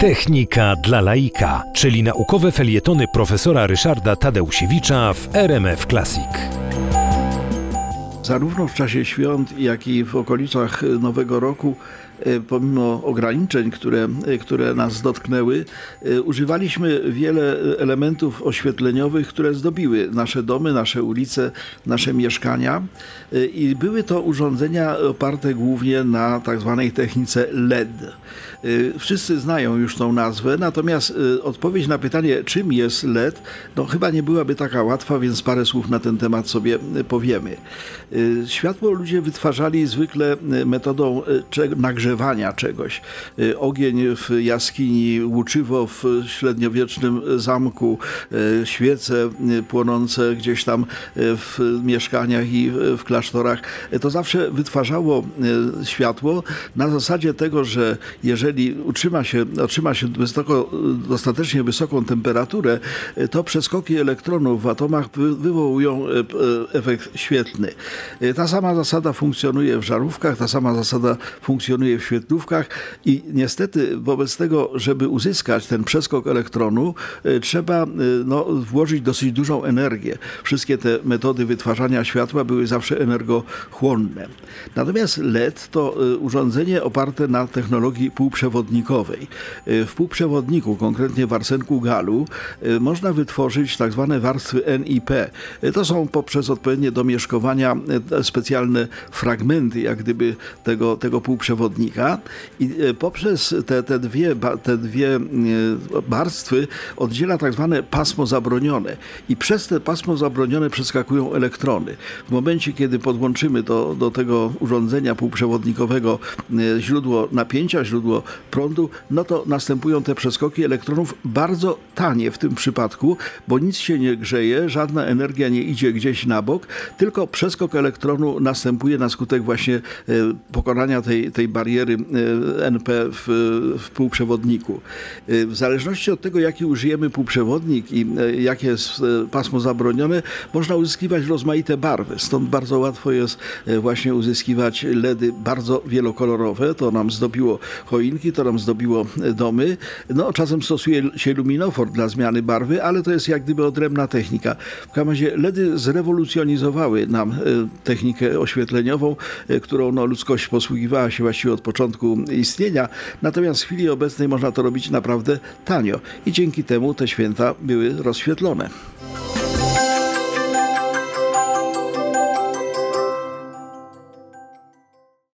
Technika dla laika, czyli naukowe felietony profesora Ryszarda Tadeusiewicza w RMF Classic. Zarówno w czasie świąt, jak i w okolicach Nowego Roku, pomimo ograniczeń, które, e, które nas dotknęły, e, używaliśmy wiele elementów oświetleniowych, które zdobiły nasze domy, nasze ulice, nasze mieszkania. I były to urządzenia oparte głównie na tak zwanej technice LED. Wszyscy znają już tą nazwę, natomiast odpowiedź na pytanie, czym jest LED, no chyba nie byłaby taka łatwa, więc parę słów na ten temat sobie powiemy. Światło ludzie wytwarzali zwykle metodą y, czegoś. Ogień w jaskini, łuczywo w średniowiecznym zamku, świece płonące gdzieś tam w mieszkaniach i w klasztorach. To zawsze wytwarzało światło na zasadzie tego, że jeżeli utrzyma się, otrzyma się wysoko, dostatecznie wysoką temperaturę, to przeskoki elektronów w atomach wywołują efekt świetlny. Y, ta sama zasada funkcjonuje w żarówkach, ta sama zasada funkcjonuje w świetlówkach i niestety wobec tego, żeby uzyskać ten przeskok elektronu, y, trzeba y, no, włożyć dosyć dużą energię. Wszystkie te metody wytwarzania światła były zawsze energochłonne. Natomiast LED to urządzenie oparte na technologii półprzewodnikowej. W półprzewodniku, konkretnie w arsenku galu, można wytworzyć tak zwane warstwy NIP. To są poprzez odpowiednie domieszkowania specjalne fragmenty, jak gdyby tego, tego półprzewodnika i e, poprzez te, te, dwie, te dwie e, warstwy oddziela tak zwane pasmo zabronione i przez te pasmo zabronione przeskakują elektrony. W momencie, kiedy podłączymy do, do tego urządzenia półprzewodnikowego e, źródło napięcia, źródło prądu, no to następują te przeskoki elektronów bardzo tanie w tym przypadku, bo nic się nie grzeje, żadna energia nie idzie gdzieś na bok, tylko przeskok elektronu następuje na skutek właśnie pokonania tej, tej bariery e, NP w, w półprzewodniku. E, w zależności od tego, jaki użyjemy półprzewodnik i jakie jest pasmo zabronione, można uzyskiwać rozmaite barwy. Stąd bardzo łatwo jest właśnie uzyskiwać LEDy bardzo wielokolorowe. To nam zdobiło choinki, to nam zdobiło domy. No, czasem stosuje się luminofor dla zmiany barwy, ale to jest jak gdyby odrębna technika. W każdym razie LEDy zrewolucjonizowały nam technikę oświetleniową, e, którą no, ludzkość posługiwała się właściwie od początku istnienia. Natomiast w chwili obecnej można to robić naprawdę tanio i dzięki temu te święta były rozświetlone.